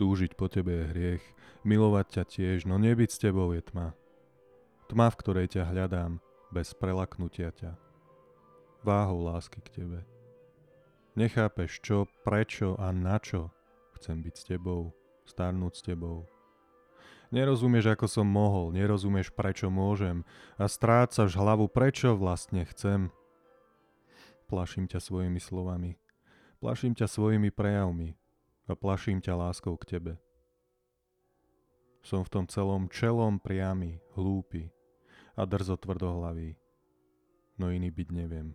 Túžiť po tebe je hriech, milovať ťa tiež, no nebyť s tebou je tma. Tma, v ktorej ťa hľadám, bez prelaknutia ťa. Váhou lásky k tebe. Nechápeš čo, prečo a na čo chcem byť s tebou, starnúť s tebou. Nerozumieš, ako som mohol, nerozumieš, prečo môžem a strácaš hlavu, prečo vlastne chcem. Plaším ťa svojimi slovami, plaším ťa svojimi prejavmi, a plaším ťa láskou k tebe. Som v tom celom čelom priamy, hlúpy a drzo tvrdohlavý, no iný byť neviem.